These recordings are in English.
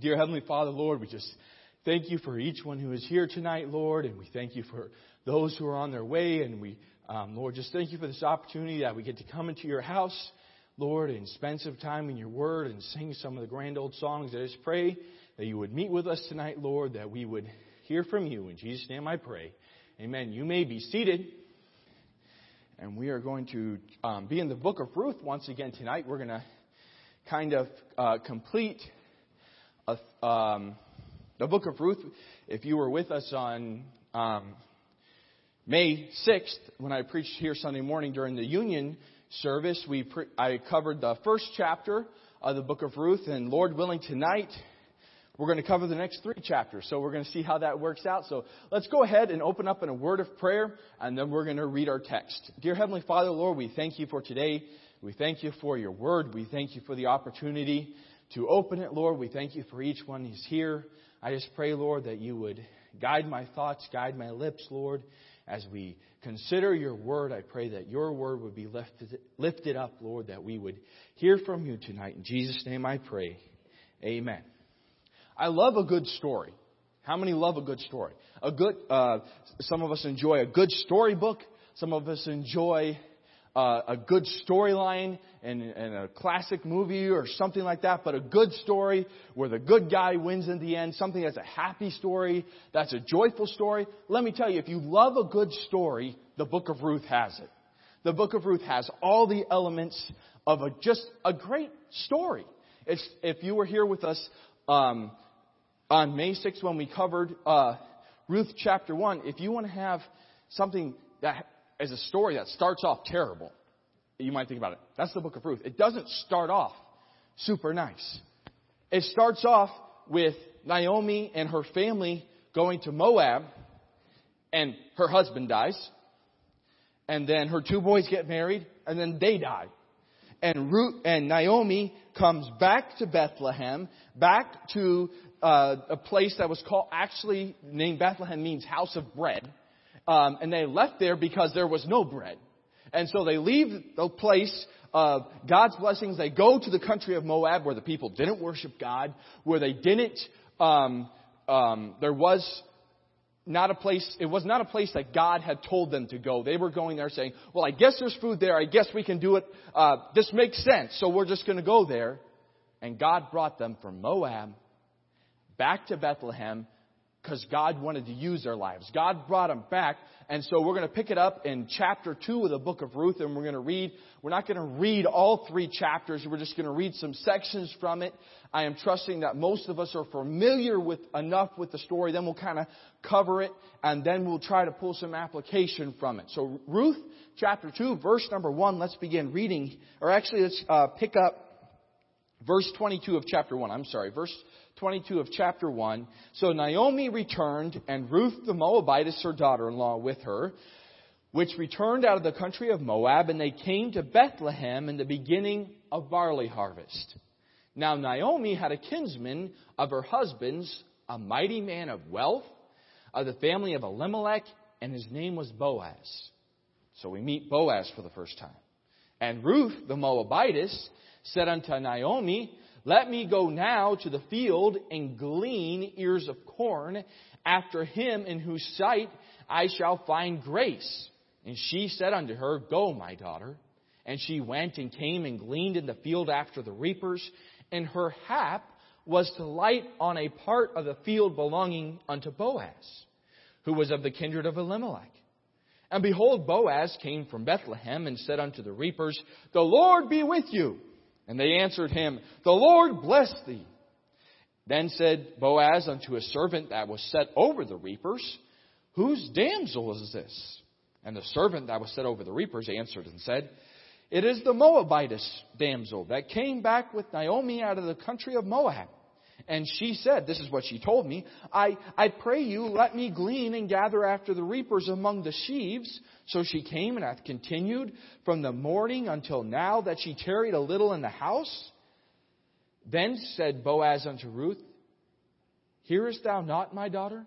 Dear Heavenly Father, Lord, we just thank you for each one who is here tonight, Lord, and we thank you for those who are on their way. And we, um, Lord, just thank you for this opportunity that we get to come into your house, Lord, and spend some time in your word and sing some of the grand old songs. I just pray that you would meet with us tonight, Lord, that we would hear from you. In Jesus' name I pray. Amen. You may be seated. And we are going to um, be in the book of Ruth once again tonight. We're going to kind of uh, complete um, the book of Ruth. If you were with us on um, May 6th, when I preached here Sunday morning during the union service, we pre- I covered the first chapter of the book of Ruth, and Lord willing, tonight we're going to cover the next three chapters. So we're going to see how that works out. So let's go ahead and open up in a word of prayer, and then we're going to read our text. Dear Heavenly Father, Lord, we thank you for today. We thank you for your word. We thank you for the opportunity to open it, Lord. We thank you for each one who's here. I just pray, Lord, that you would guide my thoughts, guide my lips, Lord, as we consider your word, I pray that your word would be lifted, lifted up, Lord, that we would hear from you tonight. In Jesus' name I pray. Amen. I love a good story. How many love a good story? A good, uh, some of us enjoy a good storybook. Some of us enjoy uh, a good storyline in a classic movie or something like that, but a good story where the good guy wins in the end, something that's a happy story, that's a joyful story. Let me tell you, if you love a good story, the book of Ruth has it. The book of Ruth has all the elements of a, just a great story. It's, if you were here with us um, on May 6th when we covered uh, Ruth chapter 1, if you want to have something that as a story that starts off terrible, you might think about it. That's the book of Ruth. It doesn't start off super nice. It starts off with Naomi and her family going to Moab, and her husband dies. And then her two boys get married, and then they die. And Ruth and Naomi comes back to Bethlehem, back to uh, a place that was called actually named Bethlehem means house of bread. Um, and they left there because there was no bread. And so they leave the place of God's blessings. They go to the country of Moab where the people didn't worship God, where they didn't, um, um, there was not a place, it was not a place that God had told them to go. They were going there saying, well, I guess there's food there. I guess we can do it. Uh, this makes sense. So we're just going to go there. And God brought them from Moab back to Bethlehem because God wanted to use their lives. God brought them back. And so we're going to pick it up in chapter 2 of the book of Ruth and we're going to read, we're not going to read all three chapters. We're just going to read some sections from it. I am trusting that most of us are familiar with enough with the story. Then we'll kind of cover it and then we'll try to pull some application from it. So Ruth chapter 2 verse number 1, let's begin reading, or actually let's uh, pick up verse 22 of chapter 1. I'm sorry, verse 22 of chapter 1. So Naomi returned, and Ruth the Moabitess, her daughter in law, with her, which returned out of the country of Moab, and they came to Bethlehem in the beginning of barley harvest. Now Naomi had a kinsman of her husband's, a mighty man of wealth, of the family of Elimelech, and his name was Boaz. So we meet Boaz for the first time. And Ruth the Moabitess said unto Naomi, let me go now to the field and glean ears of corn after him in whose sight I shall find grace. And she said unto her, Go, my daughter. And she went and came and gleaned in the field after the reapers. And her hap was to light on a part of the field belonging unto Boaz, who was of the kindred of Elimelech. And behold, Boaz came from Bethlehem and said unto the reapers, The Lord be with you. And they answered him, The Lord bless thee. Then said Boaz unto a servant that was set over the reapers, Whose damsel is this? And the servant that was set over the reapers answered and said, It is the Moabitess damsel that came back with Naomi out of the country of Moab. And she said, this is what she told me, I, I pray you, let me glean and gather after the reapers among the sheaves. So she came and hath continued from the morning until now that she tarried a little in the house. Then said Boaz unto Ruth, Hearest thou not, my daughter?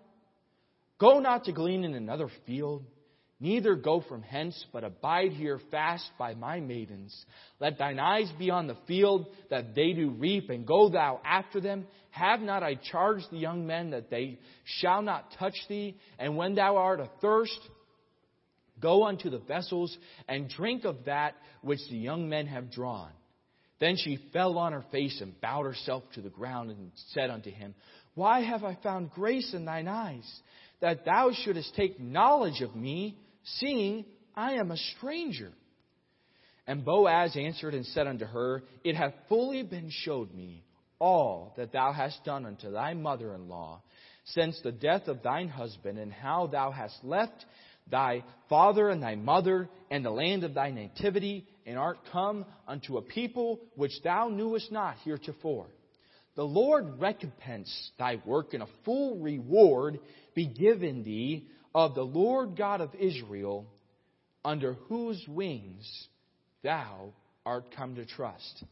Go not to glean in another field. Neither go from hence, but abide here fast by my maidens. Let thine eyes be on the field, that they do reap, and go thou after them. Have not I charged the young men that they shall not touch thee? And when thou art athirst, go unto the vessels, and drink of that which the young men have drawn. Then she fell on her face and bowed herself to the ground and said unto him, Why have I found grace in thine eyes, that thou shouldest take knowledge of me? Seeing I am a stranger. And Boaz answered and said unto her, It hath fully been showed me all that thou hast done unto thy mother in law since the death of thine husband, and how thou hast left thy father and thy mother and the land of thy nativity, and art come unto a people which thou knewest not heretofore. The Lord recompense thy work, and a full reward be given thee of the Lord God of Israel, under whose wings thou art come to trust.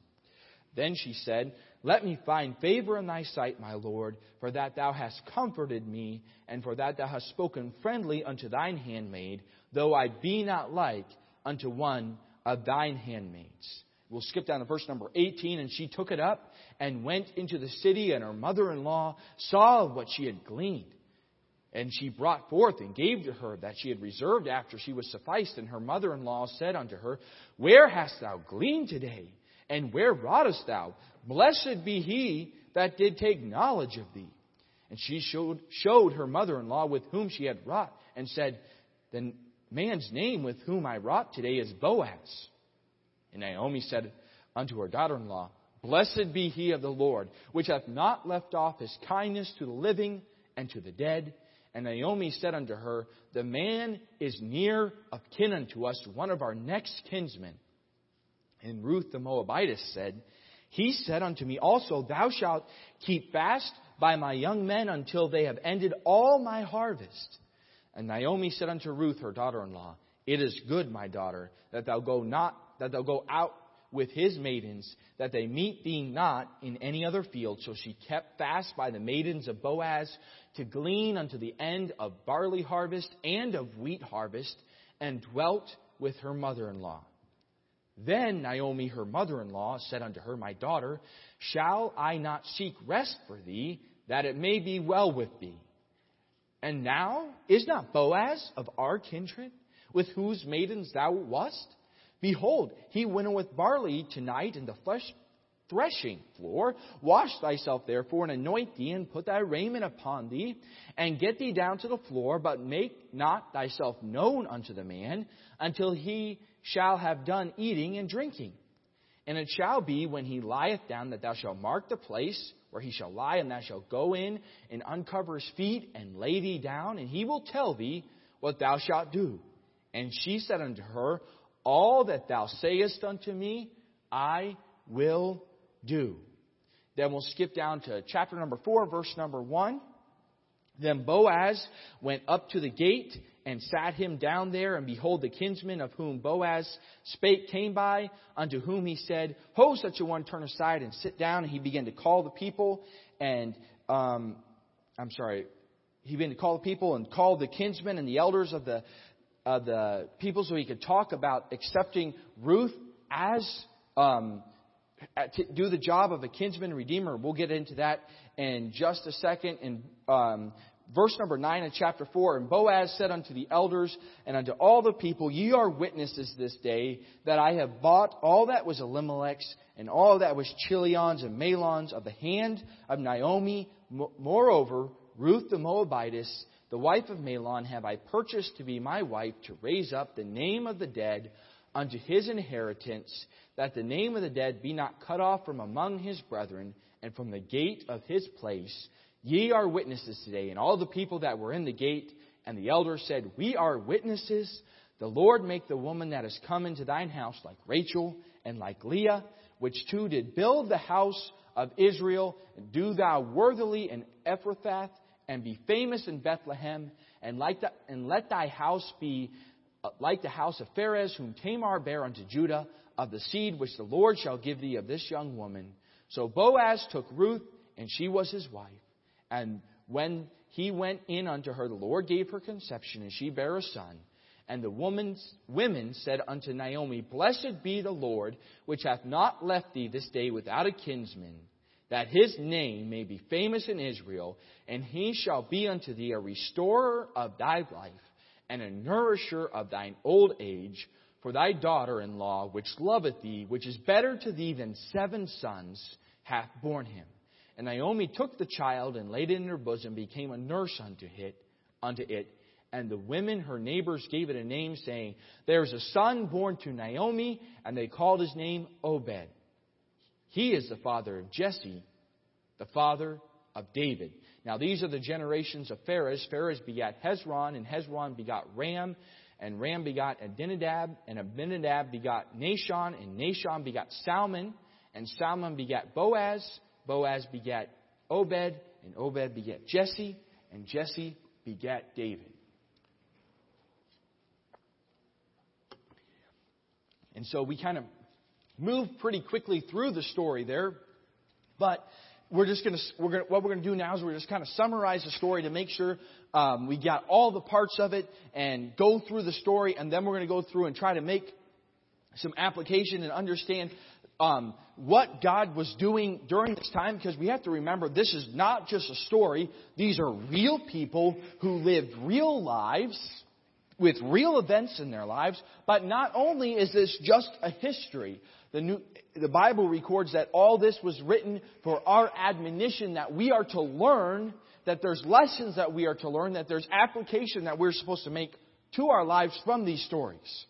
Then she said, Let me find favor in thy sight, my Lord, for that thou hast comforted me, and for that thou hast spoken friendly unto thine handmaid, though I be not like unto one of thine handmaids. We'll skip down to verse number 18. And she took it up and went into the city, and her mother in law saw what she had gleaned. And she brought forth and gave to her that she had reserved after she was sufficed. And her mother in law said unto her, Where hast thou gleaned today? And where wroughtest thou? Blessed be he that did take knowledge of thee. And she showed, showed her mother in law with whom she had wrought, and said, The man's name with whom I wrought today is Boaz. And Naomi said unto her daughter in law, Blessed be he of the Lord, which hath not left off his kindness to the living and to the dead. And Naomi said unto her, The man is near of kin unto us, one of our next kinsmen. And Ruth the Moabitess said, He said unto me also, Thou shalt keep fast by my young men until they have ended all my harvest. And Naomi said unto Ruth, her daughter-in-law, It is good, my daughter, that thou go not that thou go out with his maidens, that they meet thee not in any other field. So she kept fast by the maidens of Boaz to glean unto the end of barley harvest and of wheat harvest, and dwelt with her mother in law. Then Naomi, her mother in law, said unto her, My daughter, shall I not seek rest for thee, that it may be well with thee? And now, is not Boaz of our kindred, with whose maidens thou wast? Behold, he winnoweth barley tonight in the flesh threshing floor. Wash thyself therefore, and anoint thee, and put thy raiment upon thee, and get thee down to the floor, but make not thyself known unto the man, until he shall have done eating and drinking. And it shall be when he lieth down that thou shalt mark the place where he shall lie, and thou shalt go in and uncover his feet and lay thee down, and he will tell thee what thou shalt do. And she said unto her, all that thou sayest unto me, I will do. Then we'll skip down to chapter number 4, verse number 1. Then Boaz went up to the gate and sat him down there, and behold, the kinsman of whom Boaz spake came by, unto whom he said, Ho, such a one, turn aside and sit down. And he began to call the people, and, um, I'm sorry, he began to call the people and called the kinsmen and the elders of the uh, the people so he could talk about accepting Ruth as um, to do the job of a kinsman redeemer. We'll get into that in just a second. In um, verse number 9 of chapter 4, And Boaz said unto the elders and unto all the people, Ye are witnesses this day that I have bought all that was Elimelech's and all that was Chilion's and Mahlon's of the hand of Naomi. Moreover, Ruth the Moabitess the wife of Mahlon have I purchased to be my wife to raise up the name of the dead unto his inheritance, that the name of the dead be not cut off from among his brethren and from the gate of his place. Ye are witnesses today. And all the people that were in the gate and the elders said, We are witnesses. The Lord make the woman that is come into thine house like Rachel and like Leah, which two did build the house of Israel, and do thou worthily in Ephrathah and be famous in Bethlehem, and, like the, and let thy house be uh, like the house of Pharez, whom Tamar bare unto Judah, of the seed which the Lord shall give thee of this young woman. So Boaz took Ruth, and she was his wife. And when he went in unto her, the Lord gave her conception, and she bare a son. And the woman's, women said unto Naomi, Blessed be the Lord, which hath not left thee this day without a kinsman, that his name may be famous in Israel, and he shall be unto thee a restorer of thy life, and a nourisher of thine old age, for thy daughter in law, which loveth thee, which is better to thee than seven sons, hath borne him. And Naomi took the child and laid it in her bosom, became a nurse unto it, unto it and the women, her neighbors, gave it a name, saying, There's a son born to Naomi, and they called his name Obed. He is the father of Jesse, the father of David. Now, these are the generations of Pharez. Pharez begat Hezron, and Hezron begot Ram, and Ram begot Abinadab, and Abinadab begot Nahshon, and Nahshon begot Salmon, and Salmon begat Boaz, Boaz begat Obed, and Obed begat Jesse, and Jesse begat David. And so we kind of move pretty quickly through the story there. But we're just going to, we're to, what we're going to do now is we're just kind of summarize the story to make sure um, we got all the parts of it and go through the story. And then we're going to go through and try to make some application and understand um, what God was doing during this time because we have to remember this is not just a story. These are real people who lived real lives with real events in their lives. But not only is this just a history, the, New, the Bible records that all this was written for our admonition that we are to learn, that there's lessons that we are to learn, that there's application that we're supposed to make to our lives from these stories.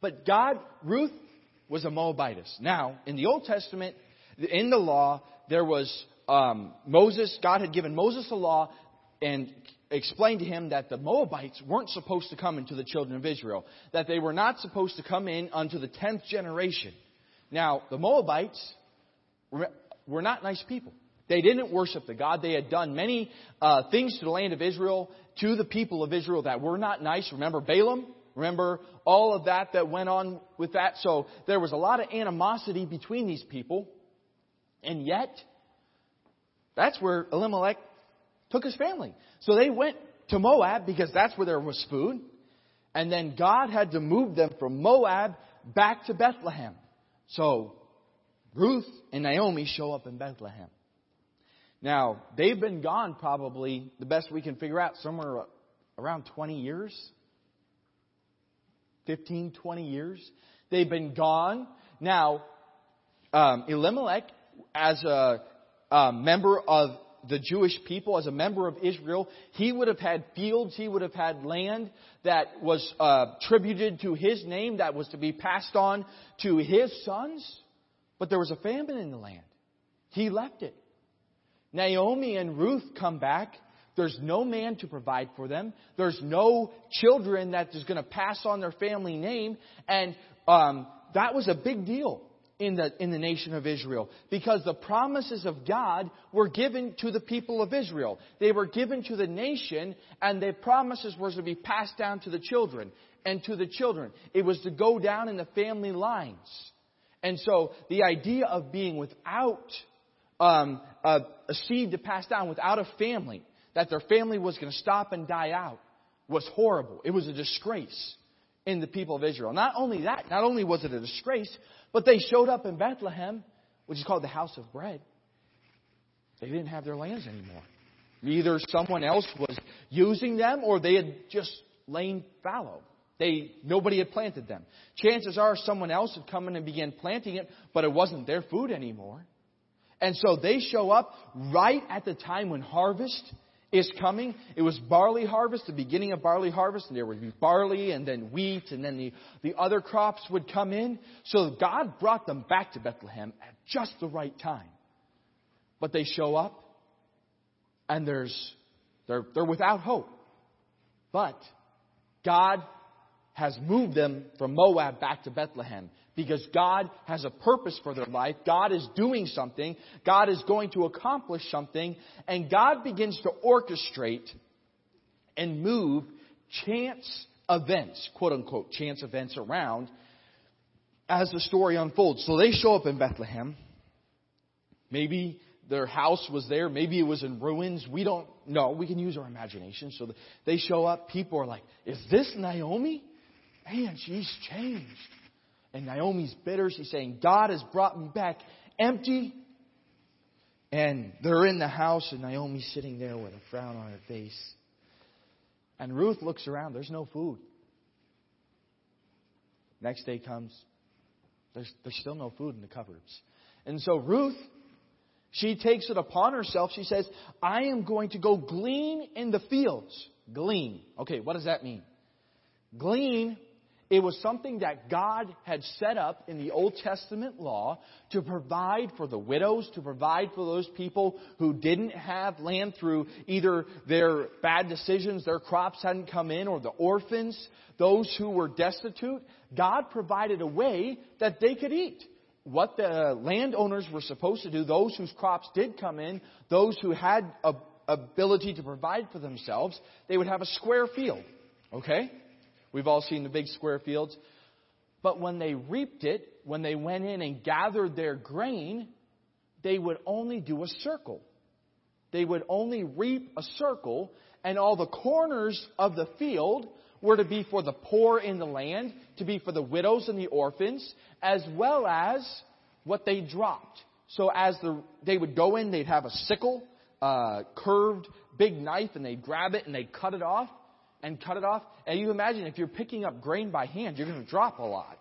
But God, Ruth was a Moabitess. Now, in the Old Testament, in the law, there was um, Moses, God had given Moses the law and explained to him that the Moabites weren't supposed to come into the children of Israel, that they were not supposed to come in unto the tenth generation. Now, the Moabites were not nice people. They didn't worship the God. They had done many uh, things to the land of Israel, to the people of Israel that were not nice. Remember Balaam? Remember all of that that went on with that? So there was a lot of animosity between these people. And yet, that's where Elimelech took his family. So they went to Moab because that's where there was food. And then God had to move them from Moab back to Bethlehem. So Ruth and Naomi show up in Bethlehem. Now, they've been gone probably, the best we can figure out, somewhere around 20 years. 15, 20 years. They've been gone. Now, um, Elimelech, as a, a member of the Jewish people, as a member of Israel, he would have had fields, he would have had land that was uh, tributed to his name, that was to be passed on to his sons. But there was a famine in the land. He left it. Naomi and Ruth come back. There's no man to provide for them. There's no children that is going to pass on their family name. And um, that was a big deal in the, in the nation of Israel because the promises of God were given to the people of Israel. They were given to the nation and the promises were to be passed down to the children and to the children. It was to go down in the family lines. And so the idea of being without um, a, a seed to pass down, without a family, that their family was going to stop and die out, was horrible. It was a disgrace in the people of Israel. Not only that, not only was it a disgrace, but they showed up in Bethlehem, which is called the house of bread. They didn't have their lands anymore. Either someone else was using them or they had just lain fallow. They, nobody had planted them. Chances are someone else had come in and began planting it, but it wasn't their food anymore. And so they show up right at the time when harvest is coming. It was barley harvest, the beginning of barley harvest, and there would be barley and then wheat, and then the, the other crops would come in. So God brought them back to Bethlehem at just the right time. But they show up, and there's, they're, they're without hope. But God has moved them from Moab back to Bethlehem because God has a purpose for their life. God is doing something. God is going to accomplish something. And God begins to orchestrate and move chance events, quote unquote, chance events around as the story unfolds. So they show up in Bethlehem. Maybe their house was there. Maybe it was in ruins. We don't know. We can use our imagination. So they show up. People are like, Is this Naomi? Man, she's changed. And Naomi's bitter. She's saying, God has brought me back empty. And they're in the house, and Naomi's sitting there with a frown on her face. And Ruth looks around. There's no food. Next day comes. There's, there's still no food in the cupboards. And so Ruth she takes it upon herself. She says, I am going to go glean in the fields. Glean. Okay, what does that mean? Glean, it was something that God had set up in the Old Testament law to provide for the widows, to provide for those people who didn't have land through either their bad decisions, their crops hadn't come in, or the orphans, those who were destitute. God provided a way that they could eat what the landowners were supposed to do, those whose crops did come in, those who had a ability to provide for themselves, they would have a square field. Okay? We've all seen the big square fields. But when they reaped it, when they went in and gathered their grain, they would only do a circle. They would only reap a circle, and all the corners of the field were to be for the poor in the land, to be for the widows and the orphans, as well as what they dropped. So as the, they would go in, they'd have a sickle, uh, curved big knife, and they'd grab it and they'd cut it off and cut it off. And you imagine if you're picking up grain by hand, you're going to drop a lot.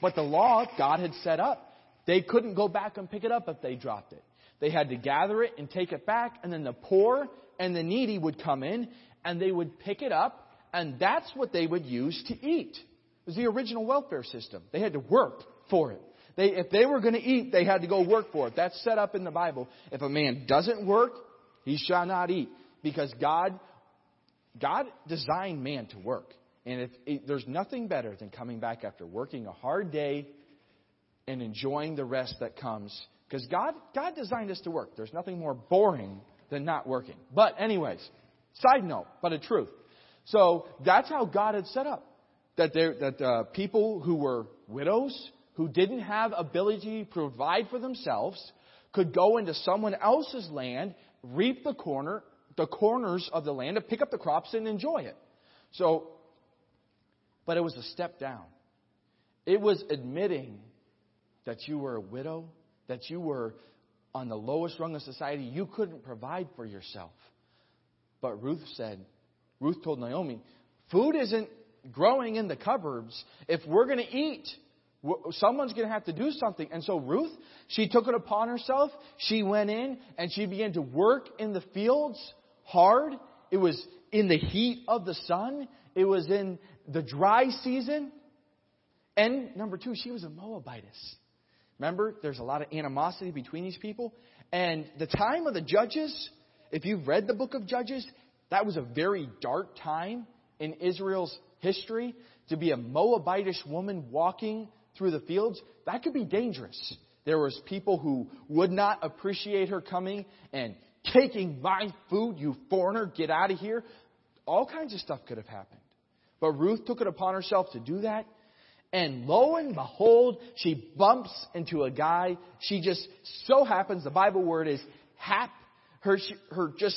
But the law God had set up, they couldn't go back and pick it up if they dropped it. They had to gather it and take it back, and then the poor and the needy would come in and they would pick it up and that's what they would use to eat. It was the original welfare system. They had to work for it. They, if they were going to eat, they had to go work for it. That's set up in the Bible. If a man doesn't work, he shall not eat. Because God, God designed man to work. And if, if there's nothing better than coming back after working a hard day and enjoying the rest that comes. Because God, God designed us to work. There's nothing more boring than not working. But anyways, side note, but a truth. So that's how God had set up. That, there, that uh, people who were widows, who didn't have ability to provide for themselves, could go into someone else's land, reap the corner, the corners of the land, to pick up the crops and enjoy it. So, but it was a step down. It was admitting that you were a widow, that you were on the lowest rung of society, you couldn't provide for yourself. But Ruth said, Ruth told Naomi, food isn't growing in the cupboards. If we're going to eat, someone's going to have to do something. And so Ruth, she took it upon herself. She went in and she began to work in the fields hard. It was in the heat of the sun. It was in the dry season. And number two, she was a Moabitess. Remember, there's a lot of animosity between these people. And the time of the judges, if you've read the book of Judges, that was a very dark time in Israel's history. To be a Moabitish woman walking through the fields, that could be dangerous. There was people who would not appreciate her coming and taking my food, you foreigner, get out of here. All kinds of stuff could have happened. But Ruth took it upon herself to do that. And lo and behold, she bumps into a guy. She just so happens, the Bible word is hap. Her, her just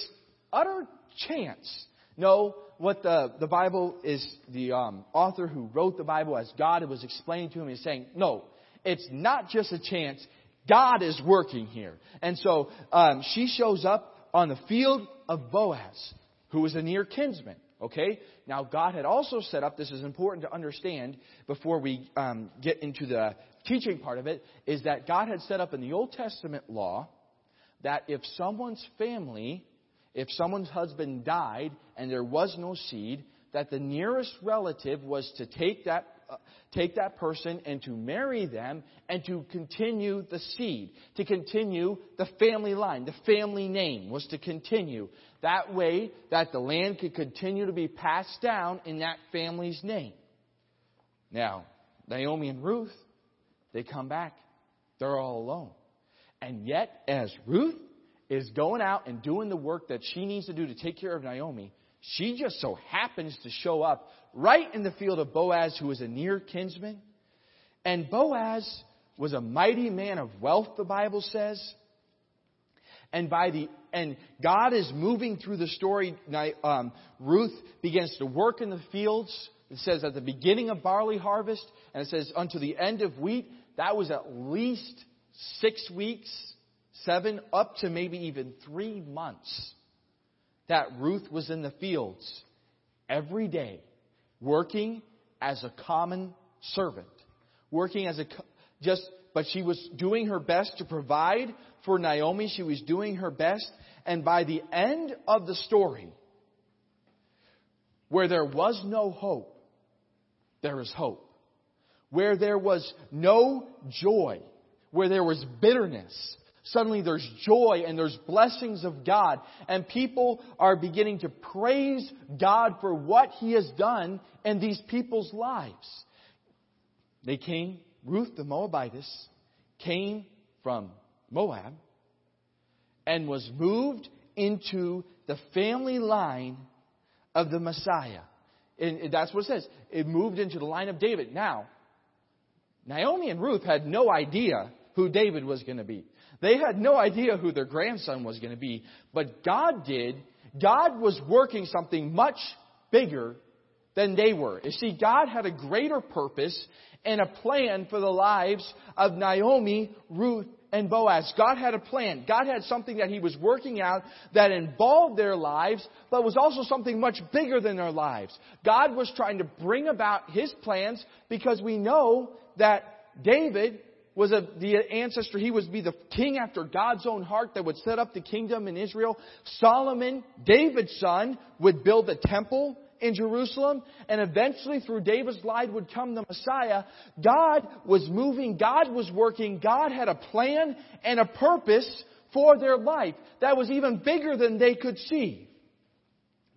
utter chance. No, what the, the Bible is, the um, author who wrote the Bible as God was explaining to him is saying, no, it's not just a chance. God is working here. And so um, she shows up on the field of Boaz, who was a near kinsman. Okay? Now, God had also set up, this is important to understand before we um, get into the teaching part of it, is that God had set up in the Old Testament law that if someone's family if someone's husband died and there was no seed, that the nearest relative was to take that, uh, take that person and to marry them and to continue the seed, to continue the family line, the family name was to continue. That way that the land could continue to be passed down in that family's name. Now, Naomi and Ruth, they come back. They're all alone. And yet, as Ruth is going out and doing the work that she needs to do to take care of Naomi, she just so happens to show up right in the field of Boaz, who was a near kinsman. And Boaz was a mighty man of wealth, the Bible says. And by the and God is moving through the story. Um, Ruth begins to work in the fields. It says at the beginning of barley harvest, and it says unto the end of wheat. That was at least six weeks, seven, up to maybe even three months that Ruth was in the fields every day, working as a common servant, working as a just, but she was doing her best to provide for Naomi. She was doing her best. And by the end of the story, where there was no hope, there is hope. Where there was no joy, where there was bitterness, suddenly there's joy and there's blessings of God. And people are beginning to praise God for what He has done in these people's lives. They came, Ruth the Moabitess came from Moab and was moved into the family line of the Messiah. And that's what it says. It moved into the line of David. Now, Naomi and Ruth had no idea who David was going to be. They had no idea who their grandson was going to be, but God did. God was working something much bigger than they were. You see, God had a greater purpose and a plan for the lives of Naomi, Ruth, and Boaz. God had a plan. God had something that He was working out that involved their lives, but was also something much bigger than their lives. God was trying to bring about His plans because we know that David was a, the ancestor. He would be the king after God's own heart that would set up the kingdom in Israel. Solomon, David's son, would build a temple in Jerusalem, and eventually through David's line would come the Messiah. God was moving, God was working, God had a plan and a purpose for their life that was even bigger than they could see.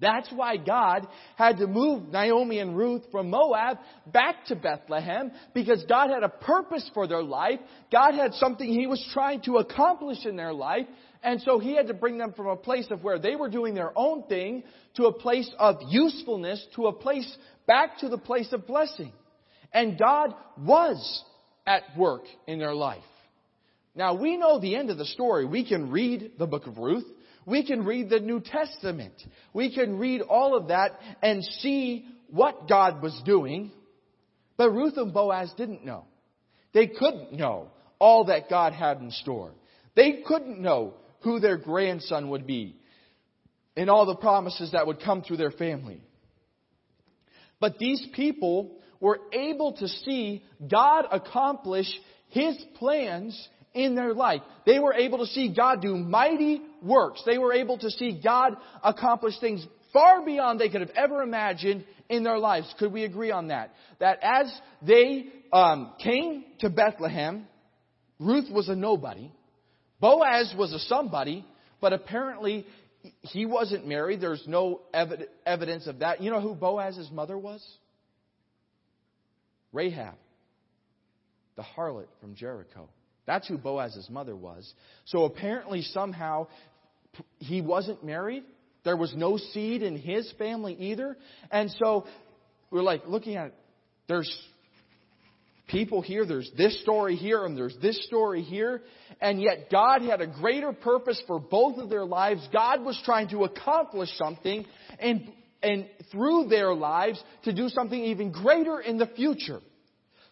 That's why God had to move Naomi and Ruth from Moab back to Bethlehem because God had a purpose for their life. God had something He was trying to accomplish in their life. And so He had to bring them from a place of where they were doing their own thing to a place of usefulness, to a place back to the place of blessing. And God was at work in their life. Now we know the end of the story. We can read the book of Ruth. We can read the New Testament. We can read all of that and see what God was doing. But Ruth and Boaz didn't know. They couldn't know all that God had in store. They couldn't know who their grandson would be and all the promises that would come through their family. But these people were able to see God accomplish His plans in their life. They were able to see God do mighty works. They were able to see God accomplish things far beyond they could have ever imagined in their lives. Could we agree on that? That as they um, came to Bethlehem, Ruth was a nobody. Boaz was a somebody, but apparently he wasn't married. There's no evidence of that. You know who Boaz's mother was? Rahab, the harlot from Jericho. That's who Boaz's mother was. So apparently, somehow, he wasn't married. There was no seed in his family either. And so we're like looking at it. There's people here, there's this story here, and there's this story here. And yet God had a greater purpose for both of their lives. God was trying to accomplish something and, and through their lives to do something even greater in the future.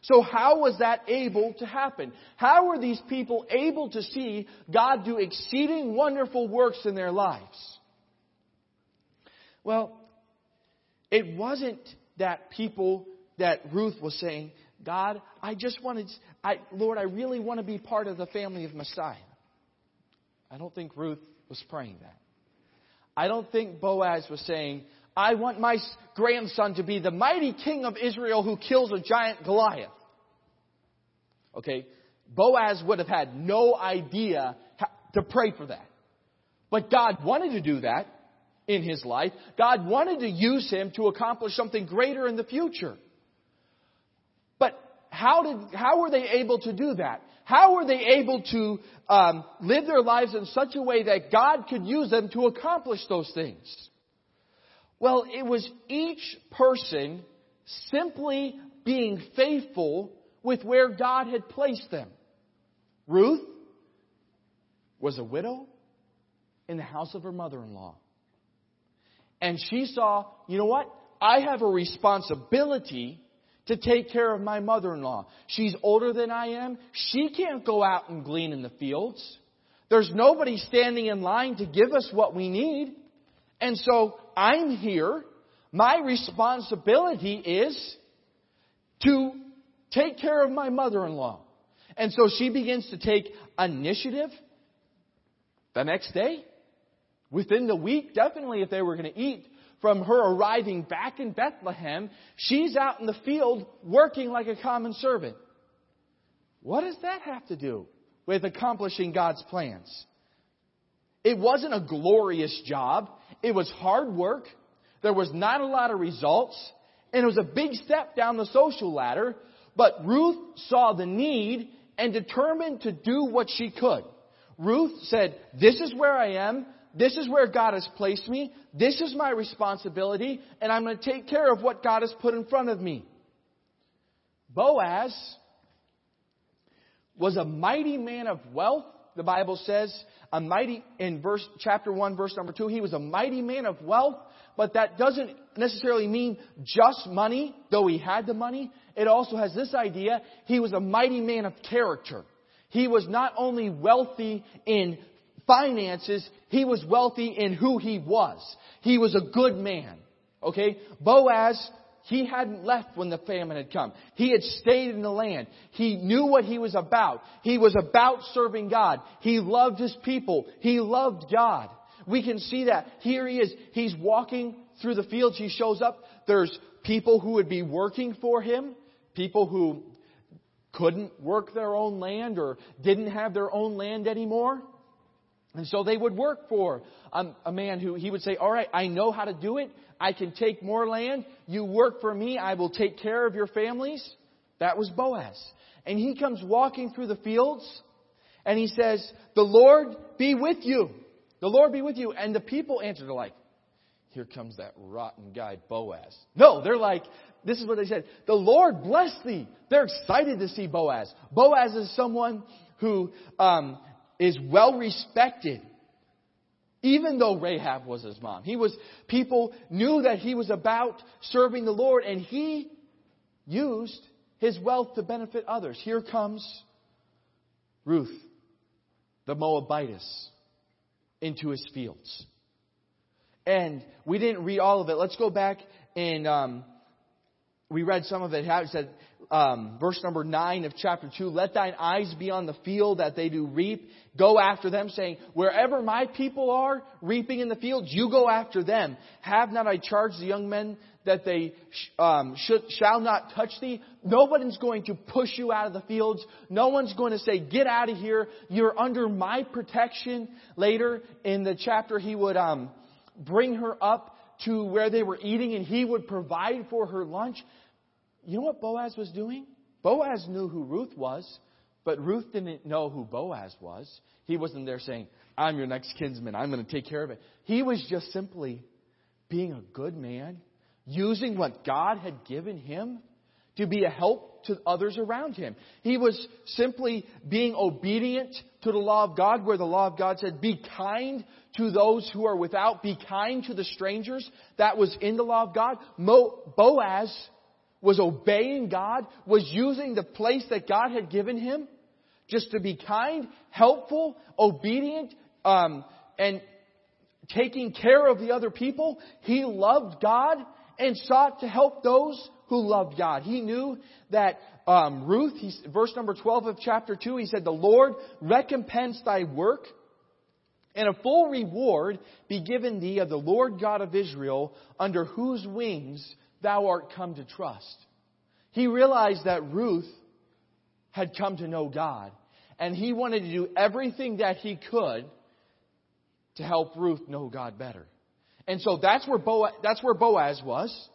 So how was that able to happen? How were these people able to see God do exceeding wonderful works in their lives? Well, it wasn't that people that Ruth was saying, God, I just wanted, I, Lord, I really want to be part of the family of Messiah. I don't think Ruth was praying that. I don't think Boaz was saying, I want my grandson to be the mighty king of Israel who kills a giant Goliath. Okay? Boaz would have had no idea to pray for that. But God wanted to do that in his life. God wanted to use him to accomplish something greater in the future. But how did, how were they able to do that? How were they able to um, live their lives in such a way that God could use them to accomplish those things? Well, it was each person simply being faithful with where God had placed them. Ruth was a widow in the house of her mother in law. And she saw, you know what? I have a responsibility to take care of my mother in law. She's older than I am. She can't go out and glean in the fields. There's nobody standing in line to give us what we need. And so I'm here. My responsibility is to take care of my mother in law. And so she begins to take initiative the next day, within the week, definitely if they were going to eat. From her arriving back in Bethlehem, she's out in the field working like a common servant. What does that have to do with accomplishing God's plans? It wasn't a glorious job. It was hard work. There was not a lot of results. And it was a big step down the social ladder. But Ruth saw the need and determined to do what she could. Ruth said, This is where I am. This is where God has placed me. This is my responsibility. And I'm going to take care of what God has put in front of me. Boaz was a mighty man of wealth, the Bible says. A mighty, in verse, chapter 1, verse number 2, he was a mighty man of wealth, but that doesn't necessarily mean just money, though he had the money. It also has this idea, he was a mighty man of character. He was not only wealthy in finances, he was wealthy in who he was. He was a good man. Okay? Boaz, he hadn't left when the famine had come. He had stayed in the land. He knew what he was about. He was about serving God. He loved his people. He loved God. We can see that. Here he is. He's walking through the fields. He shows up. There's people who would be working for him. People who couldn't work their own land or didn't have their own land anymore. And so they would work for a man who he would say, All right, I know how to do it. I can take more land. You work for me. I will take care of your families. That was Boaz. And he comes walking through the fields and he says, The Lord be with you. The Lord be with you. And the people answered, like, Here comes that rotten guy, Boaz. No, they're like, this is what they said. The Lord bless thee. They're excited to see Boaz. Boaz is someone who um, is well respected. Even though Rahab was his mom, he was, people knew that he was about serving the Lord and he used his wealth to benefit others. Here comes Ruth, the Moabitess, into his fields. And we didn't read all of it. Let's go back and um, we read some of it. It said, um, verse number 9 of chapter 2, Let thine eyes be on the field that they do reap. Go after them, saying, Wherever my people are reaping in the fields, you go after them. Have not I charged the young men that they um, should, shall not touch thee? Nobody's going to push you out of the fields. No one's going to say, Get out of here. You're under my protection. Later in the chapter, he would um, bring her up to where they were eating and he would provide for her lunch. You know what Boaz was doing? Boaz knew who Ruth was, but Ruth didn't know who Boaz was. He wasn't there saying, I'm your next kinsman. I'm going to take care of it. He was just simply being a good man, using what God had given him to be a help to others around him. He was simply being obedient to the law of God, where the law of God said, Be kind to those who are without, be kind to the strangers. That was in the law of God. Mo- Boaz was obeying God, was using the place that God had given him just to be kind, helpful, obedient, um, and taking care of the other people. He loved God and sought to help those who loved God. He knew that um, Ruth, verse number 12 of chapter 2, he said, The Lord recompense thy work, and a full reward be given thee of the Lord God of Israel, under whose wings thou art come to trust. He realized that Ruth had come to know God, and he wanted to do everything that he could to help Ruth know God better. And so that's where Boaz, that's where Boaz was.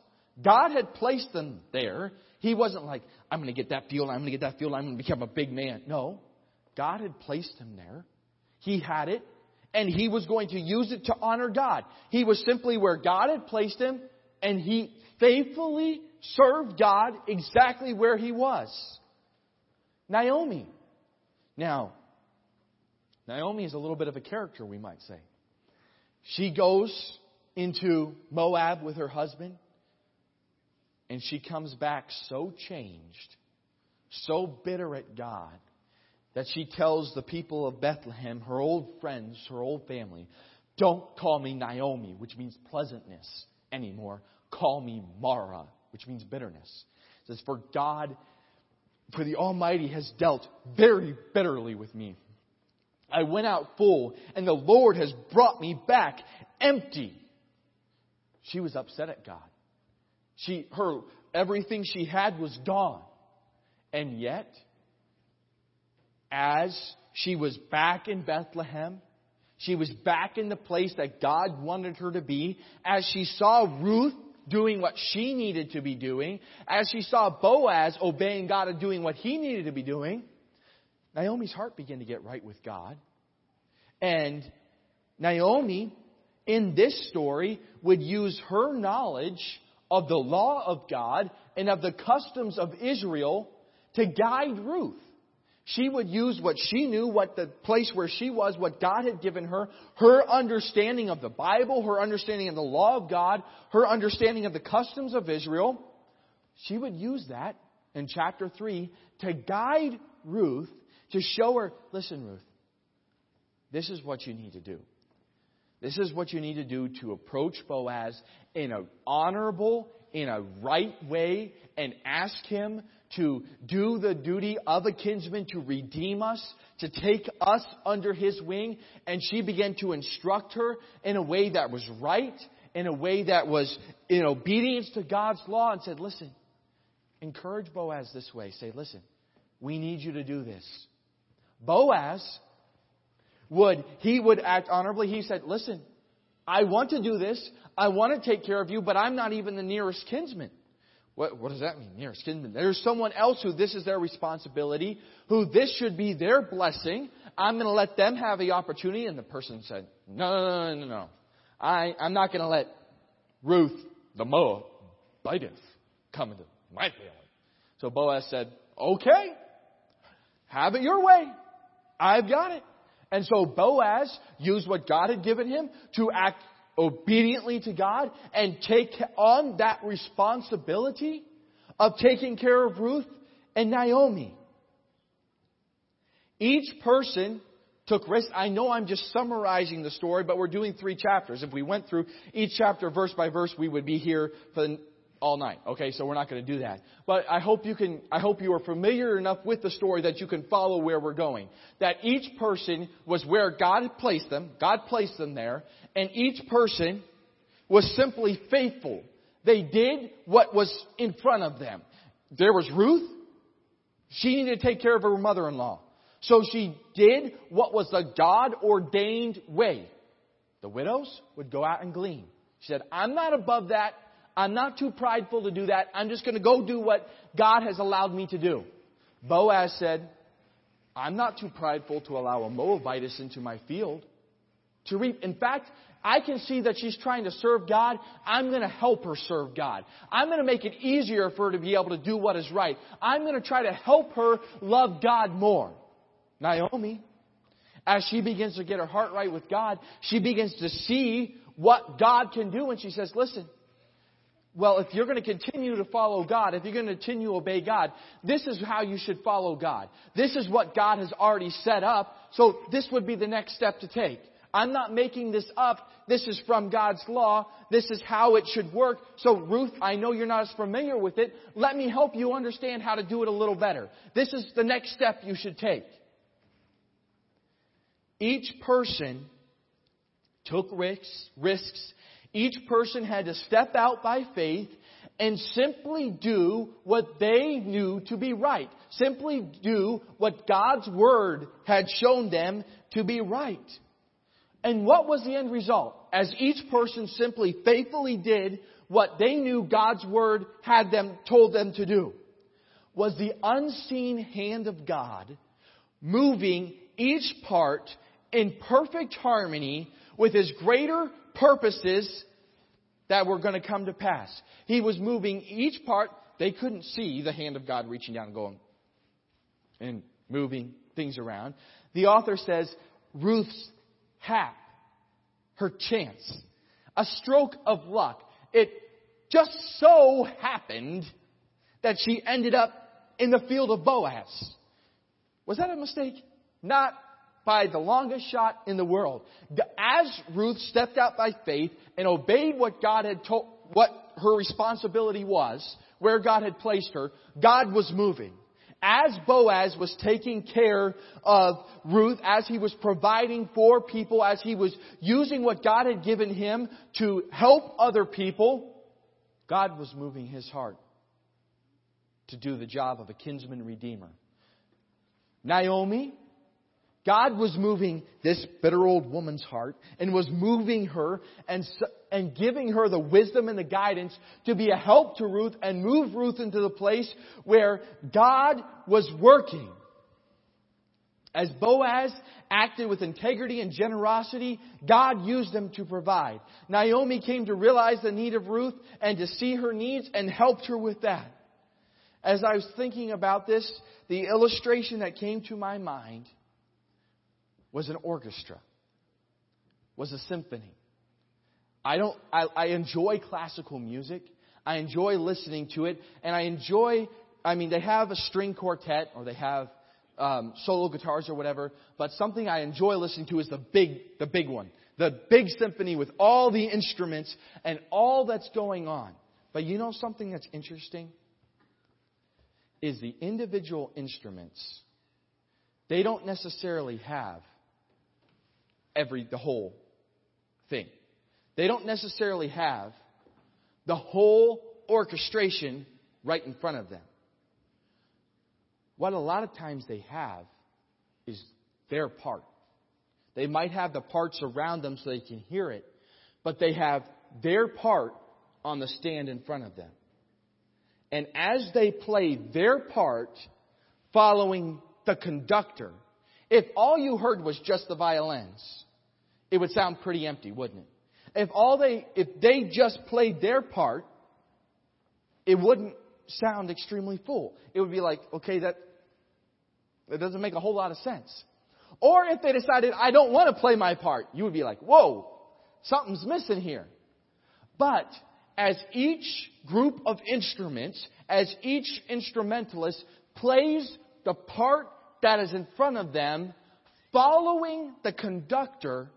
God had placed them there. He wasn't like, I'm going to get that field, I'm going to get that field, I'm going to become a big man. No. God had placed him there. He had it, and he was going to use it to honor God. He was simply where God had placed him, and he faithfully served God exactly where he was. Naomi. Now, Naomi is a little bit of a character, we might say. She goes into Moab with her husband, and she comes back so changed, so bitter at God, that she tells the people of Bethlehem, her old friends, her old family, don't call me Naomi, which means pleasantness anymore. Call me Mara, which means bitterness. It says, For God, for the Almighty has dealt very bitterly with me. I went out full, and the Lord has brought me back empty. She was upset at God. She, her, everything she had was gone. And yet, as she was back in Bethlehem, she was back in the place that God wanted her to be, as she saw Ruth doing what she needed to be doing, as she saw Boaz obeying God and doing what he needed to be doing, Naomi's heart began to get right with God. And Naomi, in this story, would use her knowledge of the law of God and of the customs of Israel to guide Ruth. She would use what she knew, what the place where she was, what God had given her, her understanding of the Bible, her understanding of the law of God, her understanding of the customs of Israel. She would use that in chapter 3 to guide Ruth, to show her, listen, Ruth, this is what you need to do. This is what you need to do to approach Boaz in an honorable, in a right way, and ask him to do the duty of a kinsman to redeem us, to take us under his wing. And she began to instruct her in a way that was right, in a way that was in obedience to God's law, and said, Listen, encourage Boaz this way. Say, Listen, we need you to do this. Boaz would, he would act honorably. He said, Listen, I want to do this. I want to take care of you, but I'm not even the nearest kinsman. What, what does that mean? There's someone else who this is their responsibility, who this should be their blessing. I'm going to let them have the opportunity. And the person said, No, no, no, no, no. I, I'm not going to let Ruth, the Moabitess, come into my family. So Boaz said, Okay, have it your way. I've got it. And so Boaz used what God had given him to act obediently to God and take on that responsibility of taking care of Ruth and Naomi. Each person took risks. I know I'm just summarizing the story, but we're doing three chapters. If we went through each chapter verse by verse, we would be here for the all night. Okay, so we're not going to do that. But I hope you can, I hope you are familiar enough with the story that you can follow where we're going. That each person was where God placed them. God placed them there. And each person was simply faithful. They did what was in front of them. There was Ruth. She needed to take care of her mother-in-law. So she did what was the God ordained way. The widows would go out and glean. She said, I'm not above that. I'm not too prideful to do that. I'm just going to go do what God has allowed me to do. Boaz said, I'm not too prideful to allow a Moabitess into my field to reap. In fact, I can see that she's trying to serve God. I'm going to help her serve God. I'm going to make it easier for her to be able to do what is right. I'm going to try to help her love God more. Naomi, as she begins to get her heart right with God, she begins to see what God can do and she says, listen, well, if you're going to continue to follow God, if you're going to continue to obey God, this is how you should follow God. This is what God has already set up. So this would be the next step to take. I'm not making this up. This is from God's law. This is how it should work. So Ruth, I know you're not as familiar with it. Let me help you understand how to do it a little better. This is the next step you should take. Each person took risks, risks each person had to step out by faith and simply do what they knew to be right. Simply do what God's Word had shown them to be right. And what was the end result? As each person simply faithfully did what they knew God's Word had them, told them to do, was the unseen hand of God moving each part in perfect harmony with His greater purposes that were going to come to pass. He was moving each part. They couldn't see the hand of God reaching down and going and moving things around. The author says Ruth's hap her chance. A stroke of luck. It just so happened that she ended up in the field of Boaz. Was that a mistake? Not by the longest shot in the world. As Ruth stepped out by faith and obeyed what God had told, what her responsibility was, where God had placed her, God was moving. As Boaz was taking care of Ruth, as he was providing for people, as he was using what God had given him to help other people, God was moving his heart to do the job of a kinsman redeemer. Naomi God was moving this bitter old woman's heart and was moving her and, and giving her the wisdom and the guidance to be a help to Ruth and move Ruth into the place where God was working. As Boaz acted with integrity and generosity, God used them to provide. Naomi came to realize the need of Ruth and to see her needs and helped her with that. As I was thinking about this, the illustration that came to my mind was an orchestra, was a symphony. I don't, I, I enjoy classical music. I enjoy listening to it, and I enjoy, I mean, they have a string quartet or they have um, solo guitars or whatever, but something I enjoy listening to is the big, the big one. The big symphony with all the instruments and all that's going on. But you know something that's interesting? Is the individual instruments, they don't necessarily have every the whole thing. They don't necessarily have the whole orchestration right in front of them. What a lot of times they have is their part. They might have the parts around them so they can hear it, but they have their part on the stand in front of them. And as they play their part, following the conductor, if all you heard was just the violins, it would sound pretty empty, wouldn't it? If all they, if they just played their part, it wouldn't sound extremely full. It would be like, okay, that, that doesn't make a whole lot of sense. Or if they decided, I don't want to play my part, you would be like, whoa, something's missing here. But as each group of instruments, as each instrumentalist plays the part that is in front of them, following the conductor,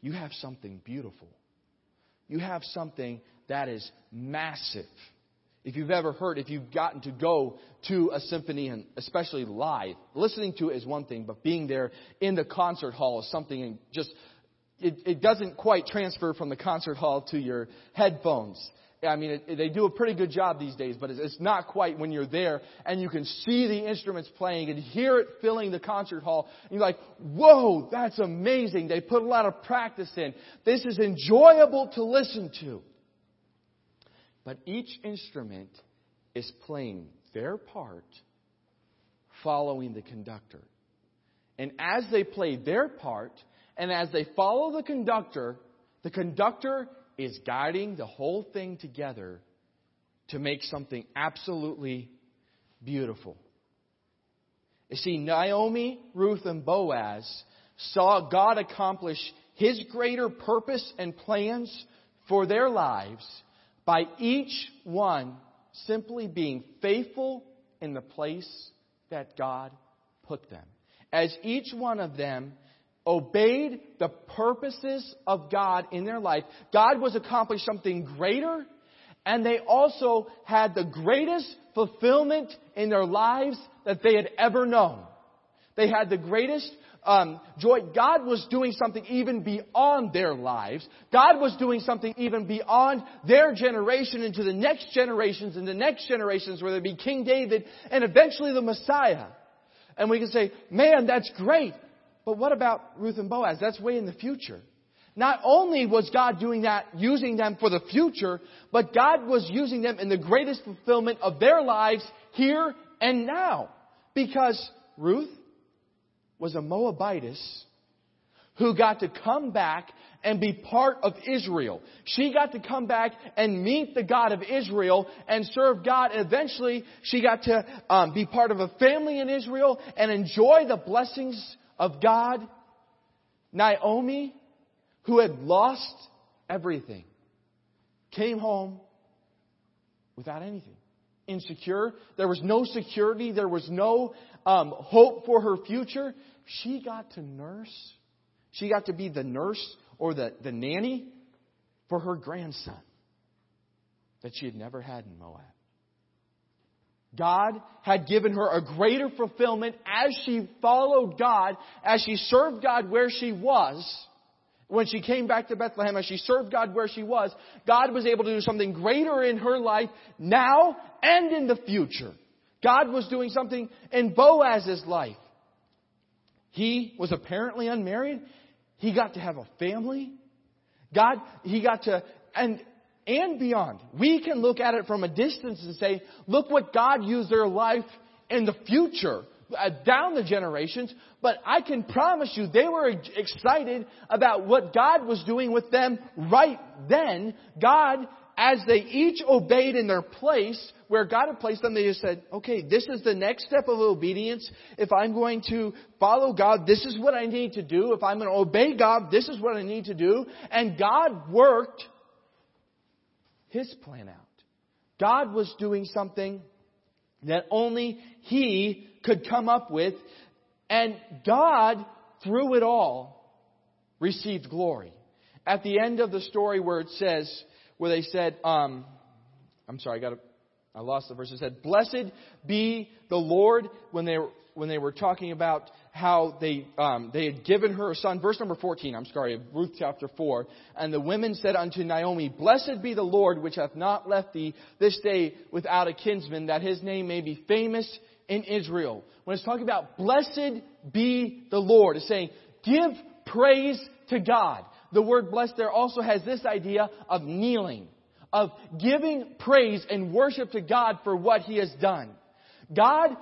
you have something beautiful. You have something that is massive. If you've ever heard, if you've gotten to go to a symphony and especially live, listening to it is one thing, but being there in the concert hall is something and just, it, it doesn't quite transfer from the concert hall to your headphones. I mean, it, they do a pretty good job these days, but it's, it's not quite when you're there and you can see the instruments playing and hear it filling the concert hall. And you're like, whoa, that's amazing. They put a lot of practice in. This is enjoyable to listen to. But each instrument is playing their part following the conductor. And as they play their part, and as they follow the conductor, the conductor is guiding the whole thing together to make something absolutely beautiful. You see, Naomi, Ruth, and Boaz saw God accomplish His greater purpose and plans for their lives by each one simply being faithful in the place that God put them. As each one of them obeyed the purposes of God in their life, God was accomplishing something greater, and they also had the greatest fulfillment in their lives that they had ever known. They had the greatest um, joy. God was doing something even beyond their lives. God was doing something even beyond their generation into the next generations and the next generations, whether it be King David and eventually the Messiah. And we can say, man, that's great. But what about Ruth and Boaz? That's way in the future. Not only was God doing that, using them for the future, but God was using them in the greatest fulfillment of their lives here and now. Because Ruth was a Moabitess who got to come back and be part of Israel. She got to come back and meet the God of Israel and serve God. And eventually, she got to um, be part of a family in Israel and enjoy the blessings of God. Naomi who had lost everything, came home without anything. Insecure. There was no security. There was no um, hope for her future. She got to nurse. She got to be the nurse or the, the nanny for her grandson that she had never had in Moab. God had given her a greater fulfillment as she followed God, as she served God where she was. When she came back to Bethlehem, as she served God where she was, God was able to do something greater in her life now and in the future. God was doing something in Boaz's life. He was apparently unmarried. He got to have a family. God, he got to, and and beyond. We can look at it from a distance and say, look what God used their life in the future, uh, down the generations. But I can promise you, they were excited about what God was doing with them right then. God, as they each obeyed in their place, where God had placed them, they just said, okay, this is the next step of obedience. If I'm going to follow God, this is what I need to do. If I'm going to obey God, this is what I need to do. And God worked his plan out. God was doing something that only He could come up with, and God, through it all, received glory. At the end of the story where it says, where they said, um, I'm sorry, I got I lost the verse. It said, Blessed be the Lord when they were, when they were talking about how they, um, they had given her a son. Verse number 14, I'm sorry, Ruth chapter 4. And the women said unto Naomi, Blessed be the Lord which hath not left thee this day without a kinsman, that his name may be famous in Israel. When it's talking about blessed be the Lord, it's saying, give praise to God. The word blessed there also has this idea of kneeling, of giving praise and worship to God for what He has done. God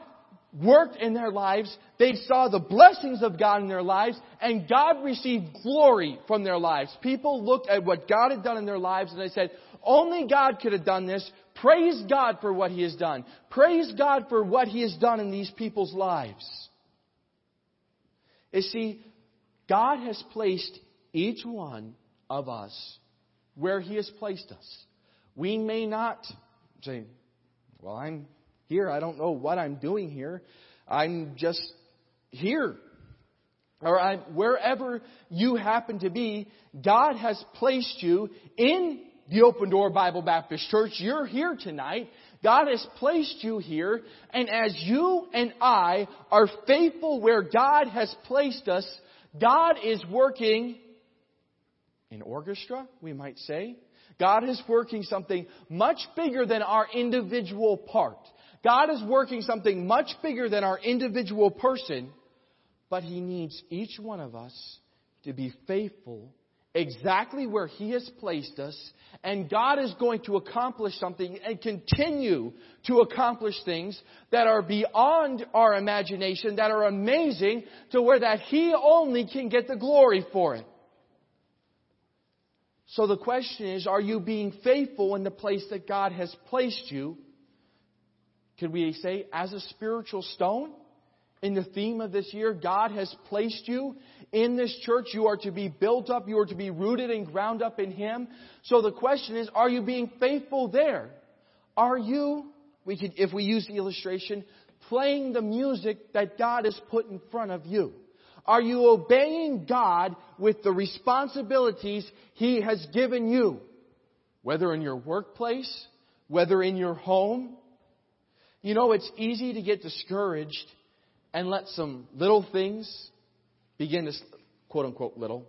worked in their lives. They saw the blessings of God in their lives, and God received glory from their lives. People looked at what God had done in their lives and they said, only God could have done this. Praise God for what He has done. Praise God for what He has done in these people's lives. You see, God has placed each one of us where He has placed us. We may not say, well, I'm here. I don't know what I'm doing here. I'm just here. Or I'm, wherever you happen to be, God has placed you in the Open Door Bible Baptist Church. You're here tonight. God has placed you here. And as you and I are faithful where God has placed us, God is working in orchestra, we might say. God is working something much bigger than our individual part. God is working something much bigger than our individual person, but He needs each one of us to be faithful exactly where He has placed us, and God is going to accomplish something and continue to accomplish things that are beyond our imagination, that are amazing, to where that He only can get the glory for it. So the question is, are you being faithful in the place that God has placed you? Could we say, as a spiritual stone? In the theme of this year, God has placed you in this church. You are to be built up. You are to be rooted and ground up in Him. So the question is, are you being faithful there? Are you, we could, if we use the illustration, playing the music that God has put in front of you? Are you obeying God with the responsibilities He has given you? Whether in your workplace, whether in your home, you know, it's easy to get discouraged and let some little things begin to, quote unquote, little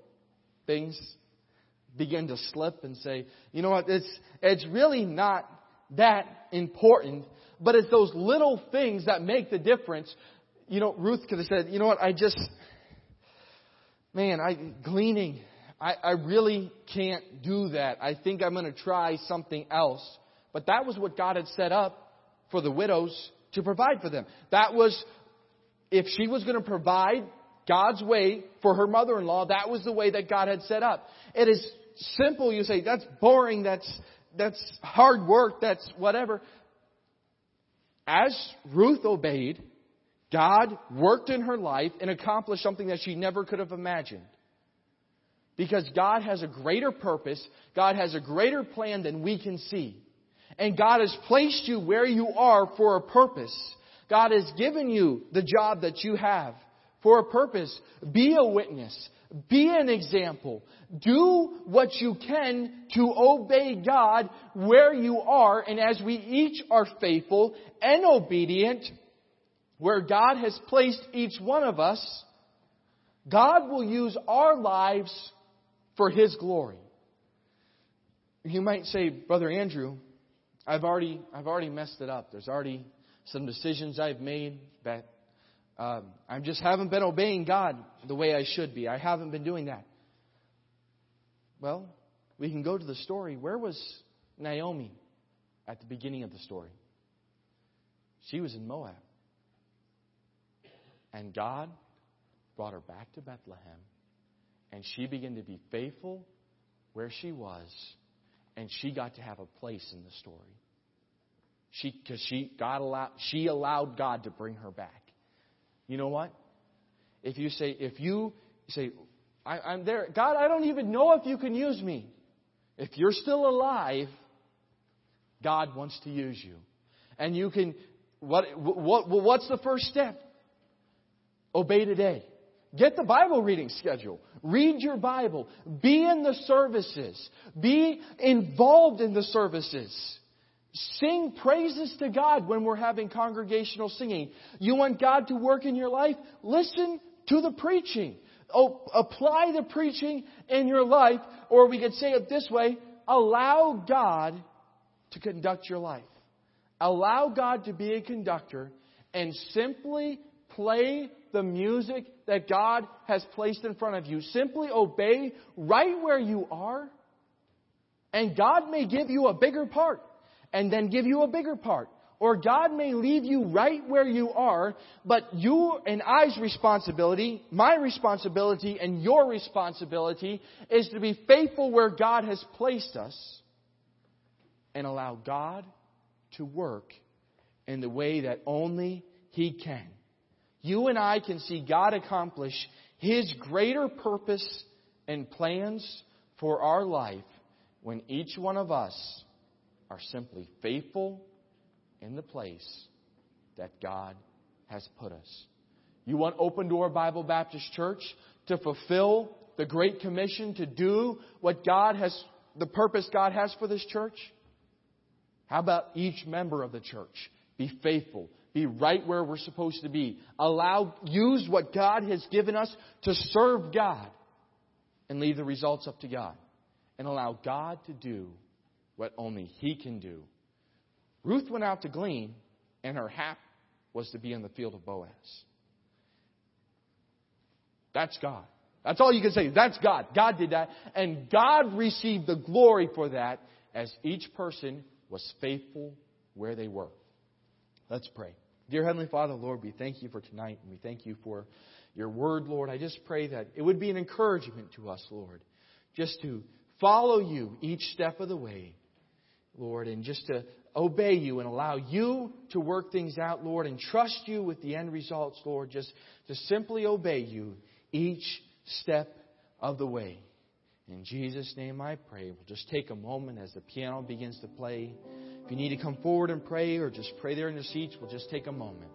things begin to slip and say, you know what, it's, it's really not that important, but it's those little things that make the difference. You know, Ruth could have said, you know what, I just, man, I, gleaning, I, I really can't do that. I think I'm going to try something else. But that was what God had set up for the widows to provide for them. That was, if she was going to provide God's way for her mother-in-law, that was the way that God had set up. It is simple. You say, that's boring. That's, that's hard work. That's whatever. As Ruth obeyed, God worked in her life and accomplished something that she never could have imagined. Because God has a greater purpose, God has a greater plan than we can see. And God has placed you where you are for a purpose. God has given you the job that you have for a purpose. Be a witness. Be an example. Do what you can to obey God where you are. And as we each are faithful and obedient, where God has placed each one of us, God will use our lives for His glory. You might say, Brother Andrew, I've already, I've already messed it up. There's already some decisions I've made that um, I just haven't been obeying God the way I should be. I haven't been doing that. Well, we can go to the story. Where was Naomi at the beginning of the story? She was in Moab. And God brought her back to Bethlehem. And she began to be faithful where she was. And she got to have a place in the story. She, because she, God allowed, she allowed God to bring her back. You know what? If you say, if you say, I, I'm there, God, I don't even know if you can use me. If you're still alive, God wants to use you. And you can, what, what, what's the first step? Obey today. Get the Bible reading schedule. Read your Bible. Be in the services. Be involved in the services. Sing praises to God when we're having congregational singing. You want God to work in your life? Listen to the preaching. Oh, apply the preaching in your life, or we could say it this way allow God to conduct your life. Allow God to be a conductor and simply play the music that God has placed in front of you. Simply obey right where you are, and God may give you a bigger part and then give you a bigger part. Or God may leave you right where you are, but you and I's responsibility, my responsibility, and your responsibility is to be faithful where God has placed us and allow God to work in the way that only He can. You and I can see God accomplish His greater purpose and plans for our life when each one of us are simply faithful in the place that God has put us. You want Open Door Bible Baptist Church to fulfill the Great Commission to do what God has, the purpose God has for this church? How about each member of the church be faithful, be right where we're supposed to be, allow, use what God has given us to serve God and leave the results up to God and allow God to do what only He can do. Ruth went out to glean, and her hap was to be in the field of Boaz. That's God. That's all you can say. That's God. God did that. And God received the glory for that as each person was faithful where they were. Let's pray. Dear Heavenly Father, Lord, we thank you for tonight and we thank you for your word, Lord. I just pray that it would be an encouragement to us, Lord, just to follow you each step of the way. Lord, and just to obey you and allow you to work things out, Lord, and trust you with the end results, Lord, just to simply obey you each step of the way. In Jesus' name I pray. We'll just take a moment as the piano begins to play. If you need to come forward and pray or just pray there in your seats, we'll just take a moment.